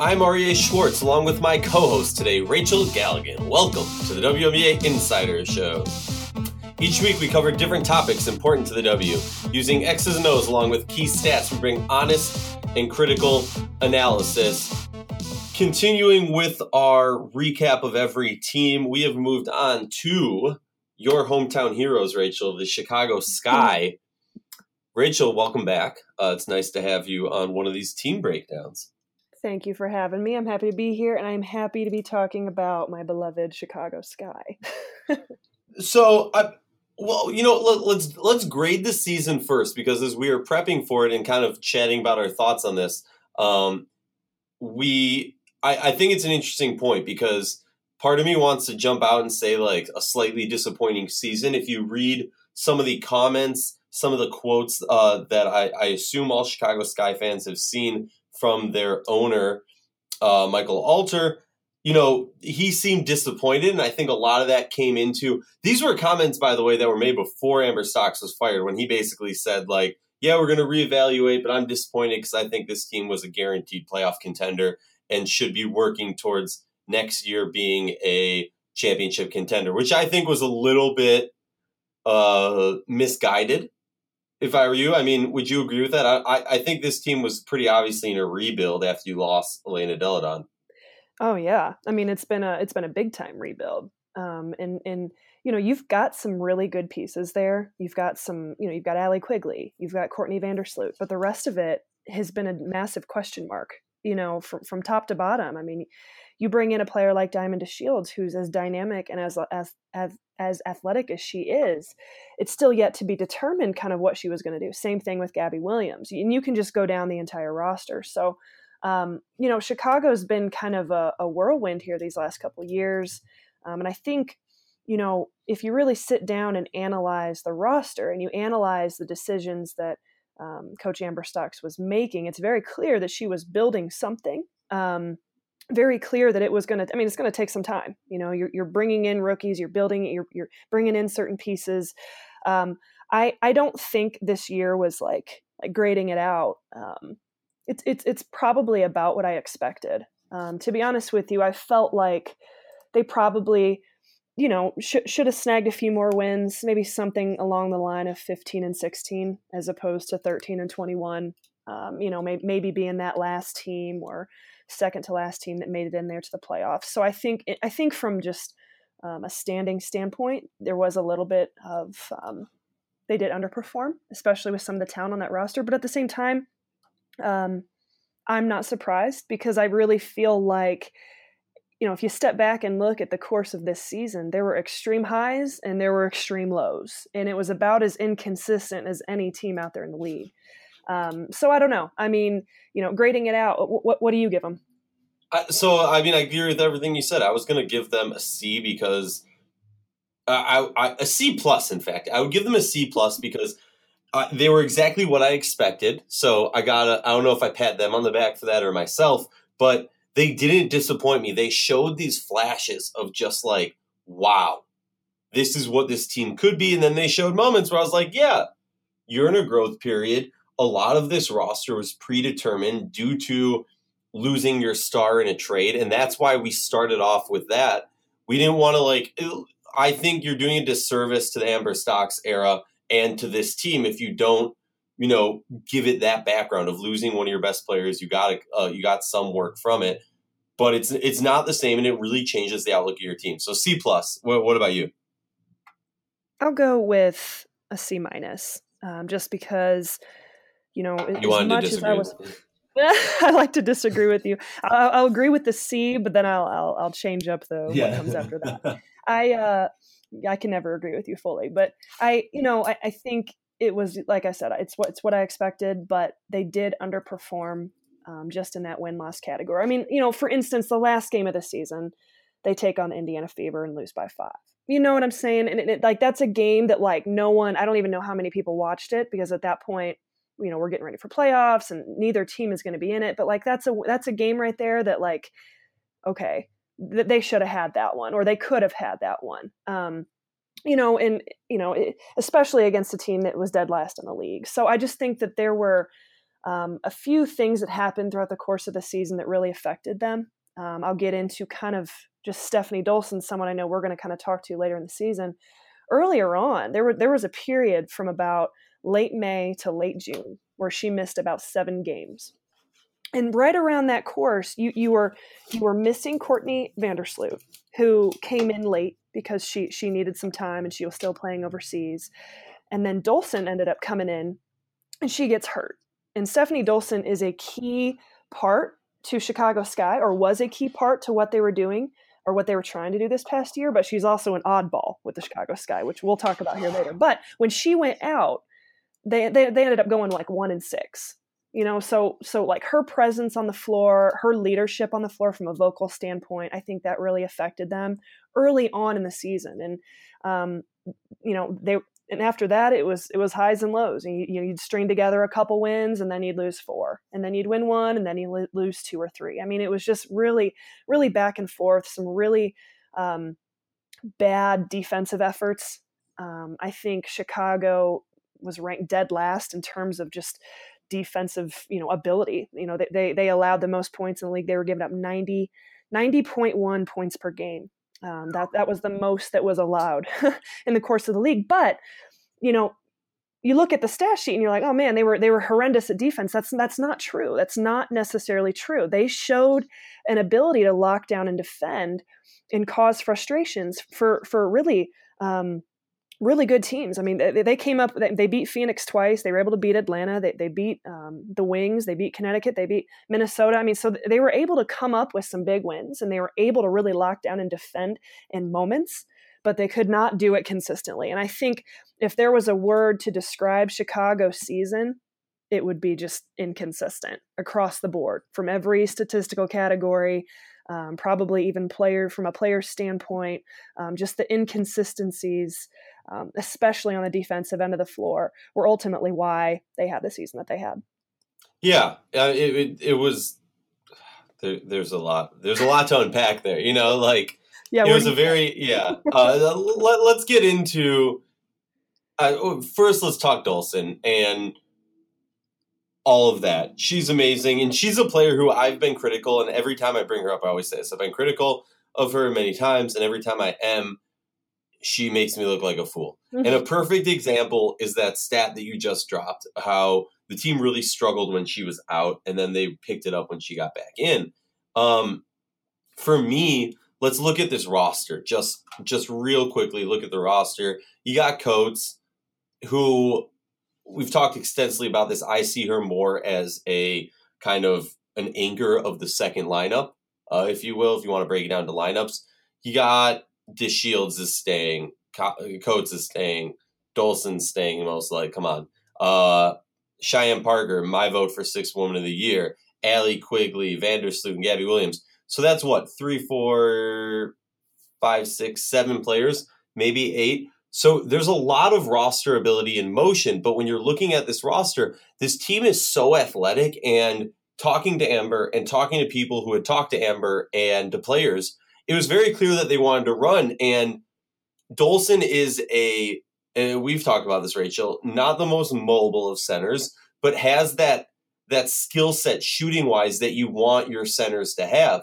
I'm Aryeh Schwartz, along with my co-host today, Rachel Galligan. Welcome to the WNBA Insider Show. Each week we cover different topics important to the W. Using X's and O's along with key stats, we bring honest and critical analysis. Continuing with our recap of every team, we have moved on to your hometown heroes, Rachel, the Chicago Sky. Rachel, welcome back. Uh, it's nice to have you on one of these team breakdowns. Thank you for having me. I'm happy to be here, and I'm happy to be talking about my beloved Chicago Sky. so, I, well, you know, let, let's let's grade the season first because as we are prepping for it and kind of chatting about our thoughts on this, um, we I, I think it's an interesting point because part of me wants to jump out and say like a slightly disappointing season. If you read some of the comments, some of the quotes uh, that I, I assume all Chicago Sky fans have seen from their owner, uh, Michael Alter. You know, he seemed disappointed, and I think a lot of that came into these were comments, by the way, that were made before Amber Stokes was fired, when he basically said, like, yeah, we're going to reevaluate, but I'm disappointed because I think this team was a guaranteed playoff contender and should be working towards next year being a championship contender, which I think was a little bit uh, misguided if I were you, I mean, would you agree with that? I, I think this team was pretty obviously in a rebuild after you lost Elena Delle Donne. Oh yeah, I mean it's been a it's been a big time rebuild, um, and and you know you've got some really good pieces there. You've got some, you know, you've got Allie Quigley, you've got Courtney Vandersloot, but the rest of it has been a massive question mark. You know, from from top to bottom. I mean, you bring in a player like Diamond Shields, who's as dynamic and as as as as athletic as she is, it's still yet to be determined kind of what she was going to do. Same thing with Gabby Williams, and you can just go down the entire roster. So, um, you know, Chicago's been kind of a, a whirlwind here these last couple years, um, and I think you know, if you really sit down and analyze the roster and you analyze the decisions that um, Coach Amber Stokes was making, it's very clear that she was building something. Um, very clear that it was going to i mean it's going to take some time you know you're, you're bringing in rookies you're building you're, you're bringing in certain pieces um, i i don't think this year was like like grading it out um, it's it's it's probably about what i expected um, to be honest with you i felt like they probably you know sh- should have snagged a few more wins maybe something along the line of 15 and 16 as opposed to 13 and 21 um, you know may- maybe being that last team or second to last team that made it in there to the playoffs. So I think I think from just um, a standing standpoint, there was a little bit of um, they did underperform, especially with some of the talent on that roster. But at the same time, um, I'm not surprised because I really feel like you know if you step back and look at the course of this season, there were extreme highs and there were extreme lows, and it was about as inconsistent as any team out there in the league. Um, so I don't know. I mean, you know, grading it out, what, what do you give them? so I mean, I agree with everything you said. I was going to give them a C because uh, I, I, a C plus. In fact, I would give them a C plus because uh, they were exactly what I expected. So I got I don't know if I pat them on the back for that or myself, but they didn't disappoint me. They showed these flashes of just like, wow, this is what this team could be, and then they showed moments where I was like, yeah, you're in a growth period a lot of this roster was predetermined due to losing your star in a trade. And that's why we started off with that. We didn't want to, like, I think you're doing a disservice to the Amber Stokes era and to this team if you don't, you know, give it that background of losing one of your best players. You got uh, you got some work from it, but it's it's not the same, and it really changes the outlook of your team. So C plus. What, what about you? I'll go with a C minus, um, just because you know, you as much as I was. I like to disagree with you. I'll, I'll, agree with the C, but then I'll I'll, I'll change up the yeah. what comes after that. I uh, I can never agree with you fully, but I you know I, I think it was like I said, it's what it's what I expected, but they did underperform um, just in that win loss category. I mean, you know, for instance, the last game of the season, they take on the Indiana Fever and lose by five. You know what I'm saying? And it, it, like that's a game that like no one. I don't even know how many people watched it because at that point you know we're getting ready for playoffs and neither team is going to be in it but like that's a that's a game right there that like okay that they should have had that one or they could have had that one um you know and you know especially against a team that was dead last in the league so i just think that there were um, a few things that happened throughout the course of the season that really affected them. Um, I'll get into kind of just Stephanie Dolson, someone I know we're going to kind of talk to later in the season. Earlier on, there were there was a period from about late May to late June where she missed about seven games. And right around that course, you you were you were missing Courtney Vandersloot, who came in late because she she needed some time and she was still playing overseas. And then Dolson ended up coming in and she gets hurt. And Stephanie Dolson is a key part to Chicago Sky or was a key part to what they were doing or what they were trying to do this past year, but she's also an oddball with the Chicago Sky, which we'll talk about here later. But when she went out, they, they, they ended up going like one and six you know so so like her presence on the floor her leadership on the floor from a vocal standpoint i think that really affected them early on in the season and um, you know they and after that it was it was highs and lows and you, you you'd string together a couple wins and then you'd lose four and then you'd win one and then you'd lose two or three i mean it was just really really back and forth some really um, bad defensive efforts um, i think chicago was ranked dead last in terms of just defensive, you know, ability. You know, they, they, they allowed the most points in the league. They were giving up 90, 90.1 points per game. Um, that, that was the most that was allowed in the course of the league. But, you know, you look at the stat sheet and you're like, oh man, they were they were horrendous at defense. That's that's not true. That's not necessarily true. They showed an ability to lock down and defend and cause frustrations for for really um, really good teams. I mean, they, they came up, they, beat Phoenix twice. They were able to beat Atlanta. They, they beat um, the Wings. They beat Connecticut. They beat Minnesota. I mean, so they were able to come up with some big wins and they were able to really lock down and defend in moments, but they could not do it consistently. And I think if there was a word to describe Chicago's season, it would be just inconsistent across the board from every statistical category. Um, probably even player from a player standpoint, um, just the inconsistencies um, especially on the defensive end of the floor, were ultimately why they had the season that they had. Yeah, uh, it, it, it was. There, there's a lot. There's a lot to unpack there. You know, like yeah, it was a very yeah. Uh, let, let's get into. Uh, first, let's talk Dolson and all of that. She's amazing, and she's a player who I've been critical. And every time I bring her up, I always say this: I've been critical of her many times, and every time I am, she makes me look like a fool. Mm-hmm. And a perfect example is that stat that you just dropped how the team really struggled when she was out and then they picked it up when she got back in. Um, for me, let's look at this roster just just real quickly look at the roster. You got Coates who we've talked extensively about this. I see her more as a kind of an anchor of the second lineup, uh, if you will, if you want to break it down to lineups. You got DeShields is staying, Coates is staying, Dolson's staying most like. Come on. Uh, Cheyenne Parker, my vote for sixth woman of the year. Allie Quigley, Vandersloot, and Gabby Williams. So that's what three, four, five, six, seven players, maybe eight. So there's a lot of roster ability in motion. But when you're looking at this roster, this team is so athletic. And talking to Amber and talking to people who had talked to Amber and to players, it was very clear that they wanted to run. And Dolson is a, and we've talked about this, Rachel, not the most mobile of centers, but has that that skill set shooting wise that you want your centers to have.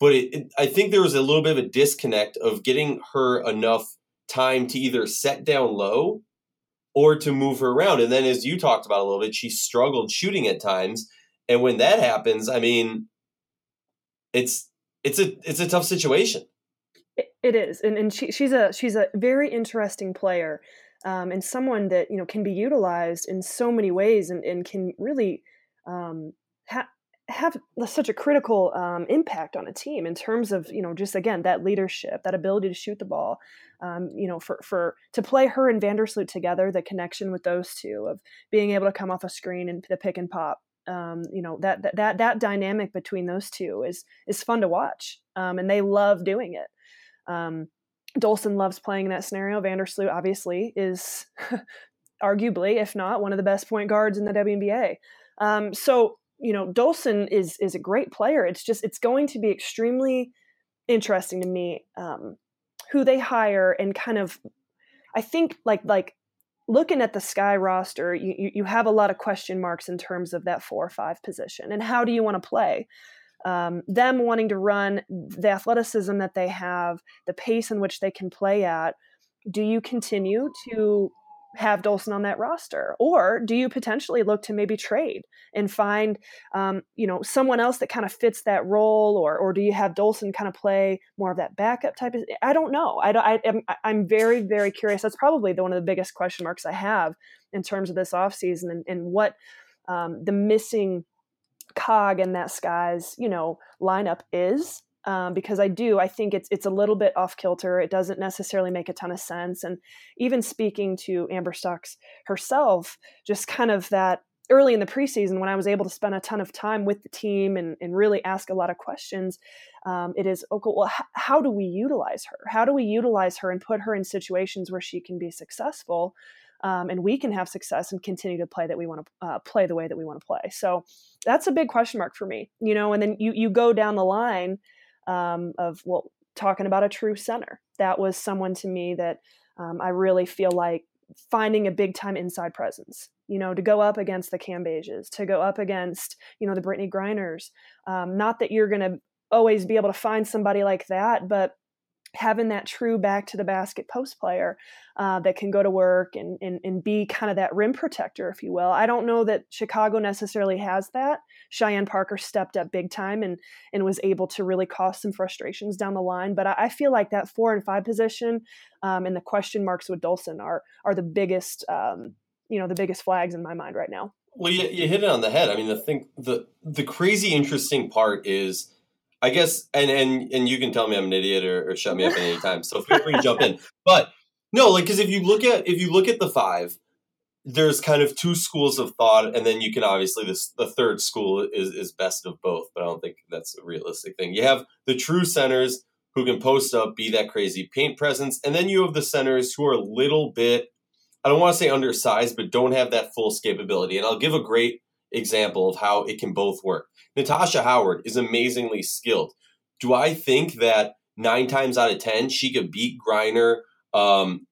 But it, it, I think there was a little bit of a disconnect of getting her enough time to either set down low or to move her around. And then, as you talked about a little bit, she struggled shooting at times. And when that happens, I mean, it's it's a it's a tough situation. It is, and and she, she's a she's a very interesting player, um, and someone that you know can be utilized in so many ways, and, and can really um, have such a critical um, impact on a team in terms of you know just again that leadership, that ability to shoot the ball. Um, you know, for for to play her and Vandersloot together, the connection with those two of being able to come off a screen and the pick and pop um, you know that, that that that dynamic between those two is is fun to watch, um, and they love doing it. Um, Dolson loves playing in that scenario. Vandersloot obviously is arguably, if not one of the best point guards in the WNBA. Um, so you know, Dolson is is a great player. It's just it's going to be extremely interesting to me um, who they hire and kind of. I think like like looking at the Sky roster, you, you have a lot of question marks in terms of that four or five position. And how do you want to play? Um, them wanting to run the athleticism that they have, the pace in which they can play at. Do you continue to have Dolson on that roster, or do you potentially look to maybe trade and find, um, you know, someone else that kind of fits that role, or or do you have Dolson kind of play more of that backup type? Of, I don't know. I, I am I'm very very curious. That's probably the, one of the biggest question marks I have in terms of this offseason and, and what um, the missing cog in that sky's you know lineup is um, because I do. I think it's it's a little bit off kilter. It doesn't necessarily make a ton of sense. And even speaking to Amber Stokes herself, just kind of that early in the preseason when I was able to spend a ton of time with the team and, and really ask a lot of questions, um, it is okay. Well, h- how do we utilize her? How do we utilize her and put her in situations where she can be successful? Um, and we can have success and continue to play that we want to uh, play the way that we want to play. So that's a big question mark for me, you know. And then you you go down the line um, of well talking about a true center. That was someone to me that um, i really feel like finding a big time inside presence you know to go up against the cambages to go up against you know the Brittney griners um, not that you're going to always be able to find somebody like that but having that true back to the basket post player uh, that can go to work and, and, and be kind of that rim protector, if you will. I don't know that Chicago necessarily has that. Cheyenne Parker stepped up big time and and was able to really cause some frustrations down the line. But I, I feel like that four and five position um, and the question marks with Dolson are are the biggest um, you know the biggest flags in my mind right now. Well, you, you hit it on the head. I mean, the thing the the crazy interesting part is I guess, and and and you can tell me I'm an idiot or, or shut me up at any time. So feel free to jump in. But no, like because if you look at if you look at the five, there's kind of two schools of thought, and then you can obviously this the third school is is best of both. But I don't think that's a realistic thing. You have the true centers who can post up, be that crazy paint presence, and then you have the centers who are a little bit. I don't want to say undersized, but don't have that full escapability. And I'll give a great example of how it can both work. Natasha Howard is amazingly skilled. Do I think that nine times out of 10 she could beat Griner, um,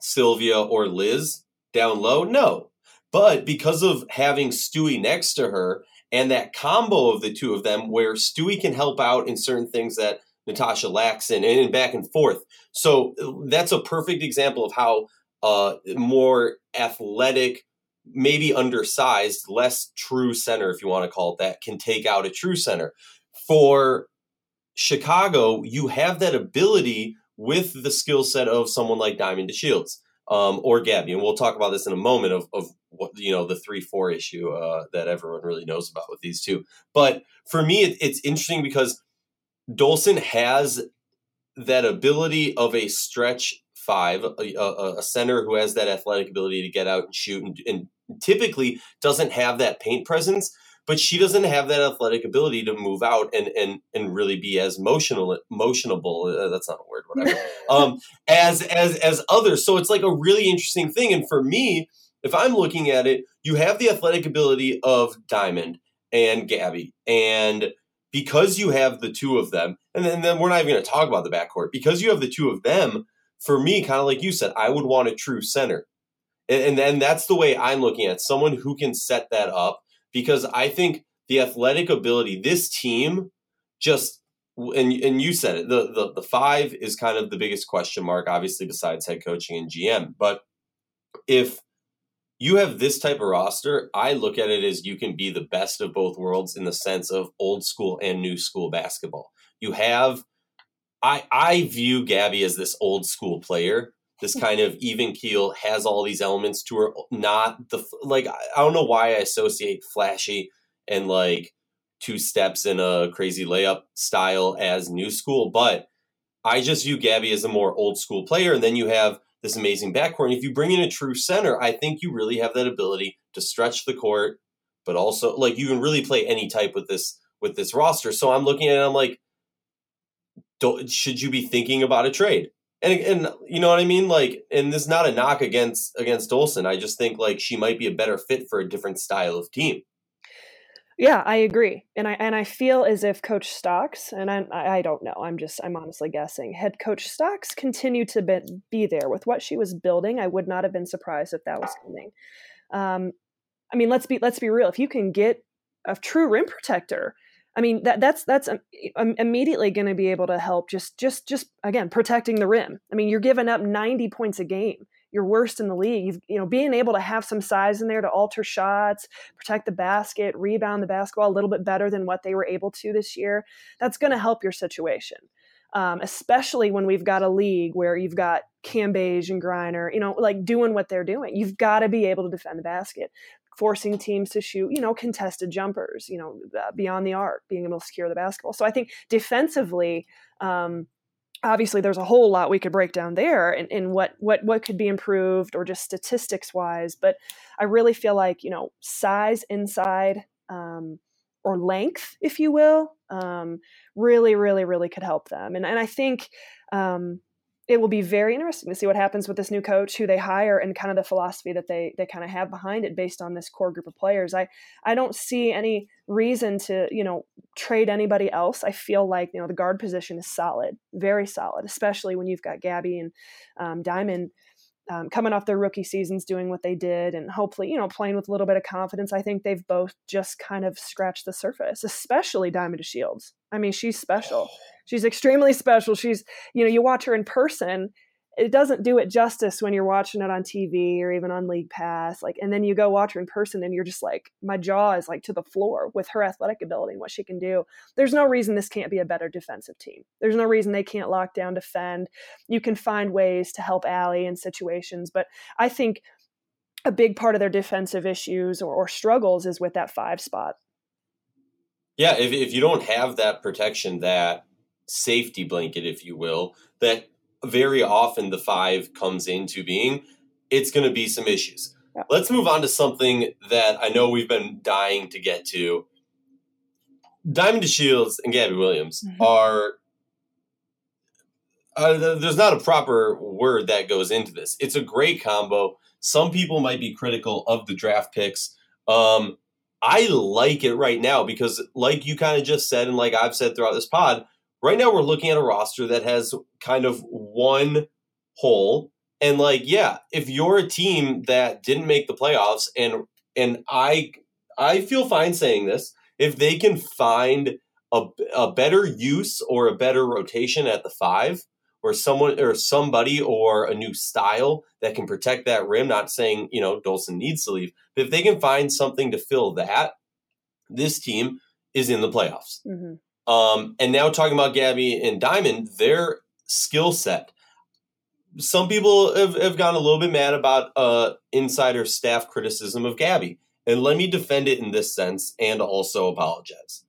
Sylvia, or Liz down low? No. But because of having Stewie next to her and that combo of the two of them, where Stewie can help out in certain things that Natasha lacks in, and back and forth. So that's a perfect example of how uh, more athletic maybe undersized, less true center, if you want to call it that, can take out a true center. For Chicago, you have that ability with the skill set of someone like Diamond DeShields um, or Gabby, and we'll talk about this in a moment of, of what you know the three four issue uh, that everyone really knows about with these two. But for me, it, it's interesting because Dolson has that ability of a stretch five, a, a, a, center who has that athletic ability to get out and shoot and, and typically doesn't have that paint presence but she doesn't have that athletic ability to move out and and and really be as motional motionable uh, that's not a word whatever um as as as others. So it's like a really interesting thing. And for me if i'm looking at it you have the athletic ability of diamond and gabby. And because you have the two of them and then, and then we're not even going to talk about the backcourt. Because you have the two of them for me kind of like you said i would want a true center and, then that's the way I'm looking at someone who can set that up because I think the athletic ability, this team just and and you said it, the, the the five is kind of the biggest question mark, obviously, besides head coaching and GM. But if you have this type of roster, I look at it as you can be the best of both worlds in the sense of old school and new school basketball. You have I I view Gabby as this old school player. This hmm. kind of even keel has all these elements to her not the like i don't know why i associate flashy and like two steps in a crazy layup style as new school but i just view gabby as a more old school player and then you have this amazing backcourt. And if you bring in a true center i think you really have that ability to stretch the court but also like you can really play any type with this with this roster. So i'm looking at it i'm like should you be thinking about a trade and and you know what I mean? Like, and this is not a knock against against Dolson. I just think like she might be a better fit for a different style of team. Yeah, I agree, and I and I feel as if Coach Stokes, and I I don't know, I'm just I'm honestly guessing. Had Coach Stokes continued to be, be there with what she was building, I would not have been surprised if that was coming. Um, I mean, let's be let's be real. If you can get a true rim protector, I mean that that's that's um, immediately going to be able to help. Just just just again protecting the rim. I mean, you're giving up 90 points a game you're worst in the league. You've, you know, being able to have some size in there to alter shots, protect the basket, rebound the basketball a little bit better than what they were able to this year, that's going to help your situation. Um, especially when we've got a league where you've got Cambage and Griner, you know, like doing what they're doing. You've got to be able to defend the basket, forcing teams to shoot, you know, contested jumpers, you know, uh, beyond the arc, being able to secure the basketball. So I think defensively, um, obviously there's a whole lot we could break down there and, and what what what could be improved or just statistics wise but i really feel like you know size inside um, or length if you will um, really really really could help them and, and i think um, it will be very interesting to see what happens with this new coach who they hire and kind of the philosophy that they they kind of have behind it based on this core group of players. I i don't see any reason to you know trade anybody else. I feel like you know the guard position is solid very solid especially when you've got gabby and um, diamond um, coming off their rookie seasons doing what they did and hopefully you know playing with a little bit of confidence i think they've both just kind of scratched the surface especially diamond shields. I mean she's special. She's extremely special. She's you know you watch her in person it doesn't do it justice when you're watching it on TV or even on League Pass. Like, and then you go watch her in person, and you're just like, my jaw is like to the floor with her athletic ability and what she can do. There's no reason this can't be a better defensive team. There's no reason they can't lock down, defend. You can find ways to help Allie in situations, but I think a big part of their defensive issues or, or struggles is with that five spot. Yeah, if if you don't have that protection, that safety blanket, if you will, that very often the five comes into being, it's going to be some issues. Yeah. Let's move on to something that I know we've been dying to get to. Diamond Shields and Gabby Williams mm-hmm. are. Uh, there's not a proper word that goes into this. It's a great combo. Some people might be critical of the draft picks. Um, I like it right now because, like you kind of just said, and like I've said throughout this pod, right now we're looking at a roster that has kind of one hole and like yeah if you're a team that didn't make the playoffs and and i i feel fine saying this if they can find a, a better use or a better rotation at the five or someone or somebody or a new style that can protect that rim not saying you know dolson needs to leave but if they can find something to fill that this team is in the playoffs mm-hmm. Um, and now talking about Gabby and Diamond, their skill set. Some people have, have gotten a little bit mad about uh, insider staff criticism of Gabby. And let me defend it in this sense and also apologize.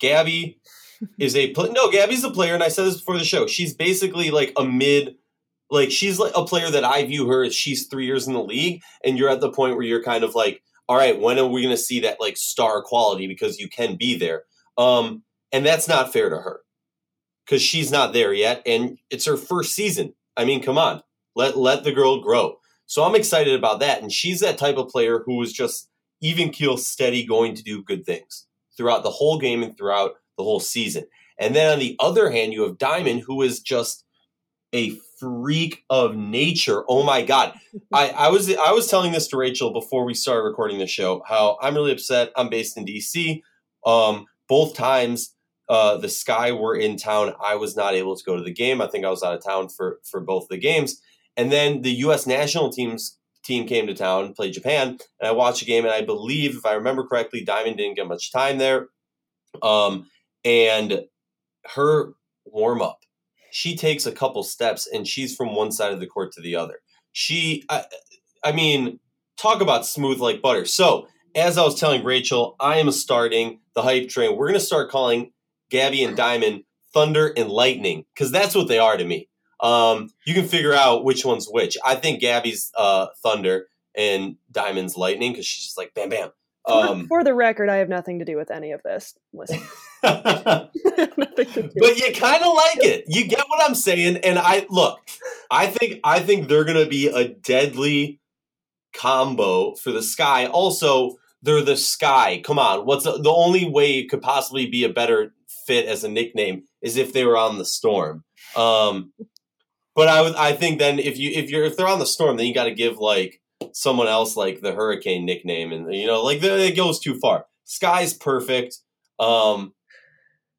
Gabby is a pl- no. Gabby's a player, and I said this before the show. She's basically like a mid, like she's like a player that I view her as she's three years in the league, and you're at the point where you're kind of like, all right, when are we going to see that like star quality because you can be there. Um, and that's not fair to her because she's not there yet. And it's her first season. I mean, come on, let, let the girl grow. So I'm excited about that. And she's that type of player who is just even keel steady, going to do good things throughout the whole game and throughout the whole season. And then on the other hand, you have Diamond, who is just a freak of nature. Oh my God. I, I was I was telling this to Rachel before we started recording the show, how I'm really upset. I'm based in DC. Um, both times uh, the Sky were in town. I was not able to go to the game. I think I was out of town for for both the games. And then the U.S. national teams team came to town, played Japan, and I watched a game. And I believe, if I remember correctly, Diamond didn't get much time there. Um, and her warm up, she takes a couple steps, and she's from one side of the court to the other. She, I, I mean, talk about smooth like butter. So as I was telling Rachel, I am starting the hype train. We're going to start calling Gabby and Diamond Thunder and Lightning because that's what they are to me. Um, you can figure out which one's which. I think Gabby's uh, Thunder and Diamond's Lightning because she's just like bam, bam. Um, for, for, the record, I have nothing to do with any of this. Listen, but you kind of like it. You get what I'm saying. And I look, I think I think they're gonna be a deadly combo for the sky. Also, they're the sky. Come on, what's the, the only way it could possibly be a better fit as a nickname is if they were on the storm. Um, but I would, I think then if you if you're if they're on the storm, then you got to give like someone else like the hurricane nickname, and you know like it goes too far. Sky's perfect. Um,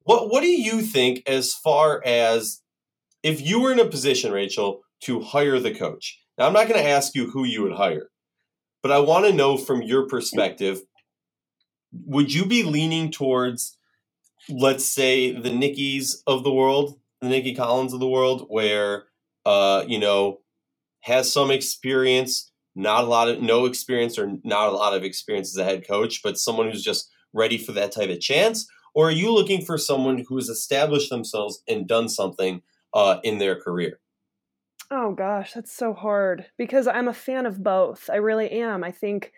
what what do you think as far as if you were in a position, Rachel, to hire the coach? Now I'm not going to ask you who you would hire, but I want to know from your perspective, would you be leaning towards, let's say, the Nickies of the world, the Nikki Collins of the world, where uh, you know has some experience, not a lot of no experience or not a lot of experience as a head coach, but someone who's just ready for that type of chance? Or are you looking for someone who has established themselves and done something uh, in their career? Oh gosh, that's so hard because I'm a fan of both. I really am. I think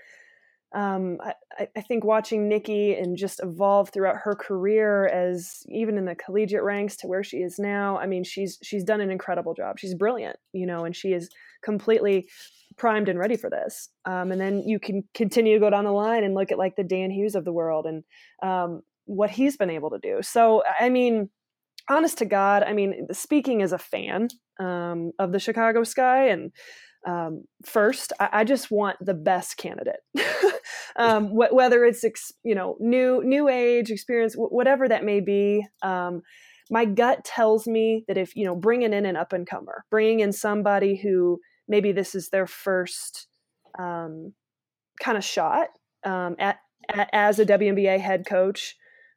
um, I, I, think watching Nikki and just evolve throughout her career as even in the collegiate ranks to where she is now. I mean, she's she's done an incredible job. She's brilliant, you know, and she is completely primed and ready for this. Um, and then you can continue to go down the line and look at like the Dan Hughes of the world and um, what he's been able to do. So, I mean, honest to God, I mean, speaking as a fan um, of the Chicago Sky, and um, first, I, I, just want the best candidate, um, wh- whether it's ex- you know new new age experience, w- whatever that may be. Um, my gut tells me that if you know bringing in an up and comer, bringing in somebody who maybe this is their first um, kind of shot um, at, at, as a WNBA head coach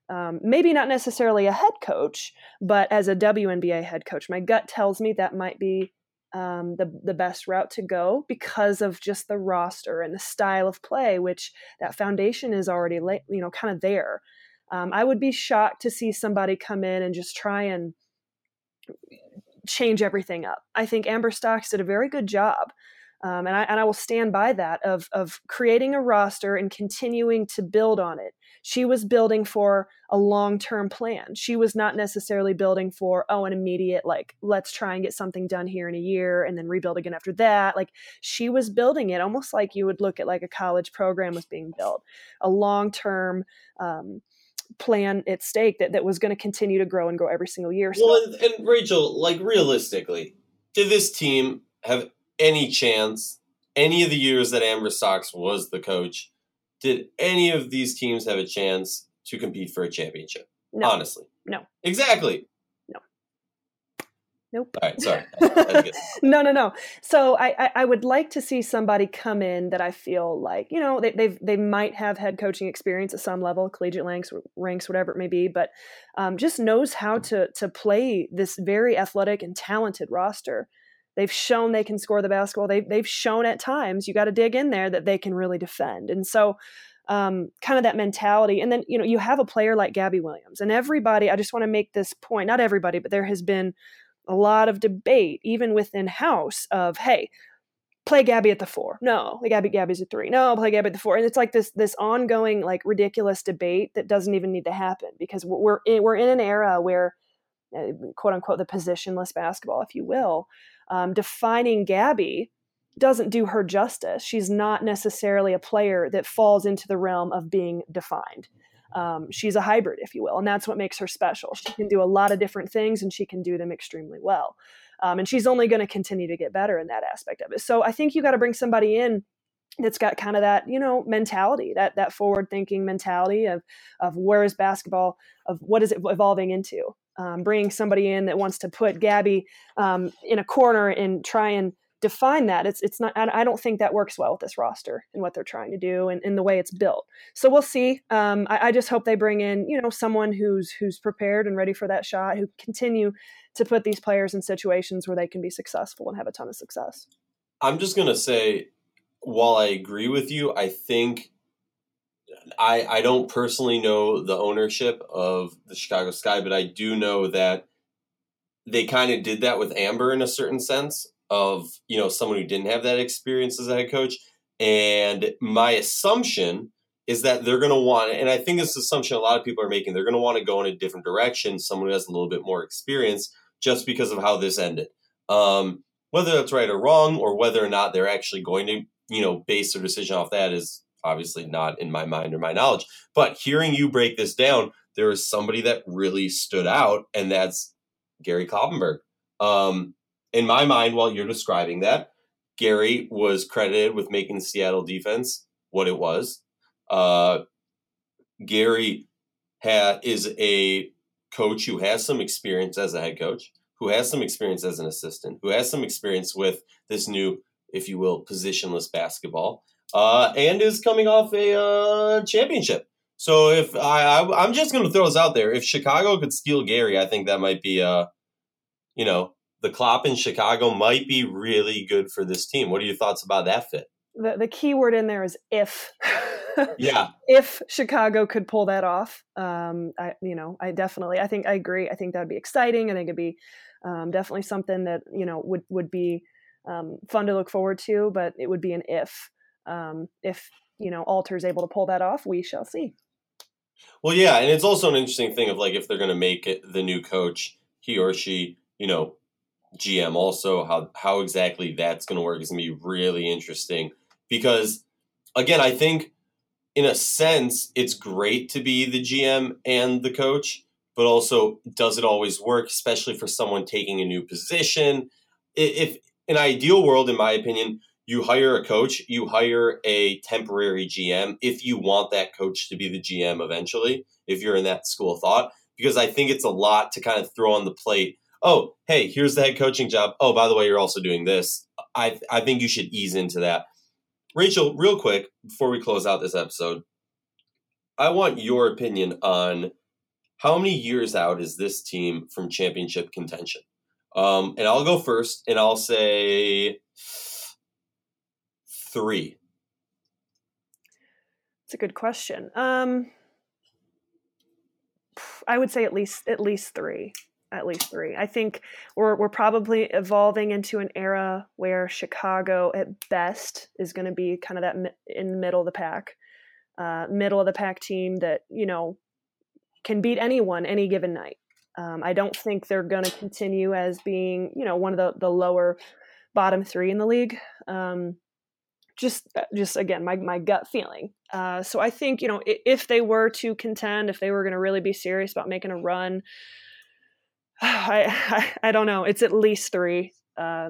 um, maybe not necessarily a head coach, but as a WNBA head coach, my gut tells me that might be um, the the best route to go because of just the roster and the style of play, which that foundation is already la- you know kind of there. Um, I would be shocked to see somebody come in and just try and change everything up. I think Amber Stokes did a very good job. Um, and I and I will stand by that of of creating a roster and continuing to build on it she was building for a long term plan. She was not necessarily building for, oh, an immediate, like, let's try and get something done here in a year and then rebuild again after that. Like, she was building it almost like you would look at like a college program was being built, a long term, um, plan at stake that, that was going to continue to grow and grow every single year. So. Well, and, and Rachel, like realistically, did this team have any chance any of the years that Amber Stokes was the coach did any of these teams have a chance to compete for a championship? No. Honestly. No. Exactly. No. Nope. All right, sorry. no, no, no. So I, I, I, would like to see somebody come in that I feel like, you know, they, they've, they might have head coaching experience at some level, collegiate ranks, ranks, whatever it may be, but um, just knows how to, to play this very athletic and talented roster They've shown they can score the basketball. They've, they've shown at times, you got to dig in there, that they can really defend. And so, um, kind of that mentality. And then, you know, you have a player like Gabby Williams, and everybody, I just want to make this point, not everybody, but there has been a lot of debate, even within house, of, hey, play Gabby at the four. No, like Gabby Gabby's at three. No, play Gabby at the four. And it's like this this ongoing like ridiculous debate that doesn't even need to happen because we're in, we're in an era where uh, quote unquote the positionless basketball, if you will, um, defining Gabby doesn't do her justice. She's not necessarily a player that falls into the realm of being defined. Um, she's a hybrid, if you will, and that's what makes her special. She can do a lot of different things and she can do them extremely well. Um, and she's only going to continue to get better in that aspect of it. So I think you got to bring somebody in that's got kind of that you know mentality that that forward thinking mentality of of where is basketball of what is it evolving into um, bringing somebody in that wants to put Gabby um, in a corner and try and define that. It's it's not. I don't think that works well with this roster and what they're trying to do and, and the way it's built. So we'll see. Um, I, I, just hope they bring in you know someone who's who's prepared and ready for that shot, who continue to put these players in situations where they can be successful and have a ton of success. I'm just gonna say, while I agree with you, I think I, I don't personally know the ownership of the Chicago Sky, but I do know that they kind of did that with Amber in a certain sense of, you know, someone who didn't have that experience as a head coach. And my assumption is that they're going to want, and I think this assumption a lot of people are making, they're going to want to go in a different direction, someone who has a little bit more experience, just because of how this ended. Um, whether that's right or wrong, or whether or not they're actually going to, you know, base their decision off that is obviously not in my mind or my knowledge. But hearing you break this down, there is somebody that really stood out, and that's Gary Kloppenburg. Um, in my mind, while you're describing that, Gary was credited with making the Seattle defense what it was. Uh, Gary ha- is a coach who has some experience as a head coach, who has some experience as an assistant, who has some experience with this new, if you will, positionless basketball, uh, and is coming off a uh, championship. So if I, I am just going to throw this out there, if Chicago could steal Gary, I think that might be, uh, you know, the Klopp in Chicago might be really good for this team. What are your thoughts about that fit? The the key word in there is if. yeah. If Chicago could pull that off, um, I you know I definitely I think I agree. I think that would be exciting. I think it'd be um, definitely something that you know would would be um, fun to look forward to. But it would be an if. Um, if you know Alter is able to pull that off, we shall see. Well, yeah, and it's also an interesting thing of like if they're going to make it the new coach, he or she, you know, GM also how how exactly that's going to work is going to be really interesting because again, I think in a sense it's great to be the GM and the coach, but also does it always work, especially for someone taking a new position? If an ideal world, in my opinion, you hire a coach, you hire a temporary GM if you want that coach to be the GM eventually, if you're in that school of thought, because I think it's a lot to kind of throw on the plate. Oh, hey, here's the head coaching job. Oh, by the way, you're also doing this. I I think you should ease into that. Rachel, real quick before we close out this episode, I want your opinion on how many years out is this team from championship contention? Um, and I'll go first, and I'll say three? It's a good question. Um, I would say at least at least three. At least three. I think we're we're probably evolving into an era where Chicago, at best, is going to be kind of that in the middle of the pack, uh, middle of the pack team that you know can beat anyone any given night. Um, I don't think they're going to continue as being you know one of the the lower bottom three in the league. Um, just uh, just again my my gut feeling. Uh, so I think you know if they were to contend, if they were going to really be serious about making a run, I, I, I don't know. It's at least three. Uh,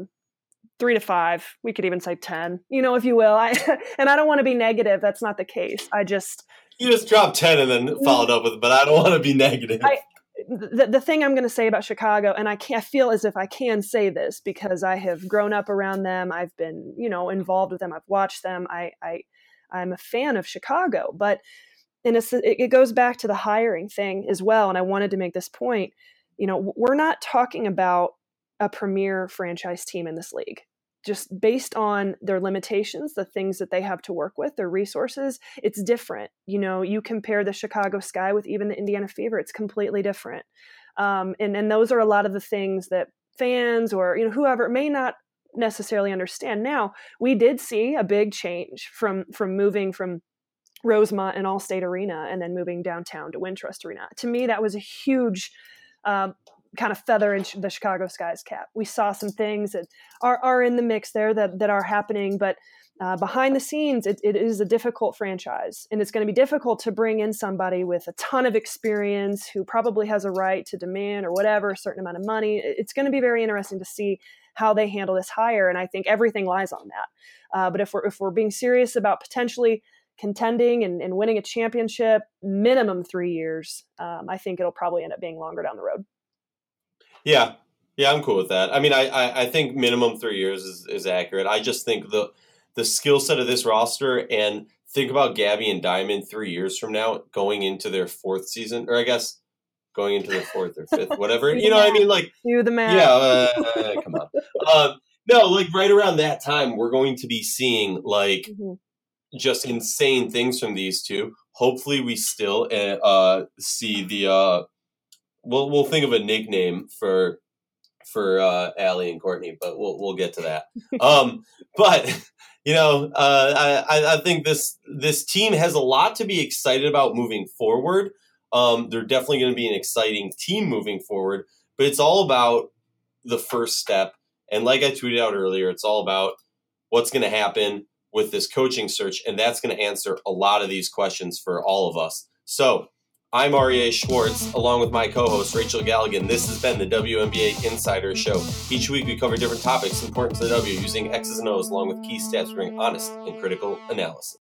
three to five. We could even say ten. You know, if you will. I and I don't want to be negative. That's not the case. I just you just dropped ten and then followed up with, but I don't want to be negative. I, the, the thing I'm going to say about Chicago, and I, can, I feel as if I can say this because I have grown up around them. I've been, you know, involved with them. I've watched them. I, I, I'm a fan of Chicago, but in a, it goes back to the hiring thing as well. And I wanted to make this point. You know, we're not talking about a premier franchise team in this league just based on their limitations, the things that they have to work with, their resources, it's different. You know, you compare the Chicago Sky with even the Indiana Fever, it's completely different. Um, and and those are a lot of the things that fans or you know whoever may not necessarily understand. Now, we did see a big change from from moving from Rosemont and Allstate Arena and then moving downtown to Wintrust Arena. To me, that was a huge uh, kind of feather in the Chicago Sky's cap. We saw some things that are, are in the mix there that, that are happening, but uh, behind the scenes, it, it is a difficult franchise. And it's going to be difficult to bring in somebody with a ton of experience who probably has a right to demand or whatever, a certain amount of money. It's going to be very interesting to see how they handle this hire. And I think everything lies on that. Uh, but if we're, if we're being serious about potentially contending and, and winning a championship, minimum three years, um, I think it'll probably end up being longer down the road. Yeah, yeah, I'm cool with that. I mean, I I, I think minimum three years is, is accurate. I just think the the skill set of this roster and think about Gabby and Diamond three years from now going into their fourth season, or I guess going into their fourth or fifth, whatever. you know what I mean? Like do the math. Yeah, uh, come on. Um, no, like right around that time, we're going to be seeing like mm-hmm. just insane things from these two. Hopefully, we still uh, uh see the uh, we'll we'll think of a nickname for for uh, Allie and Courtney, but we'll we'll get to that. um, but you know, uh, I I think this this team has a lot to be excited about moving forward. Um, they're definitely going to be an exciting team moving forward, but it's all about the first step. And like I tweeted out earlier, it's all about what's going to happen with this coaching search, and that's going to answer a lot of these questions for all of us. So, I'm Aryeh Schwartz, along with my co host, Rachel Galligan. This has been the WNBA Insider Show. Each week, we cover different topics important to the W using X's and O's along with key stats bring honest and critical analysis.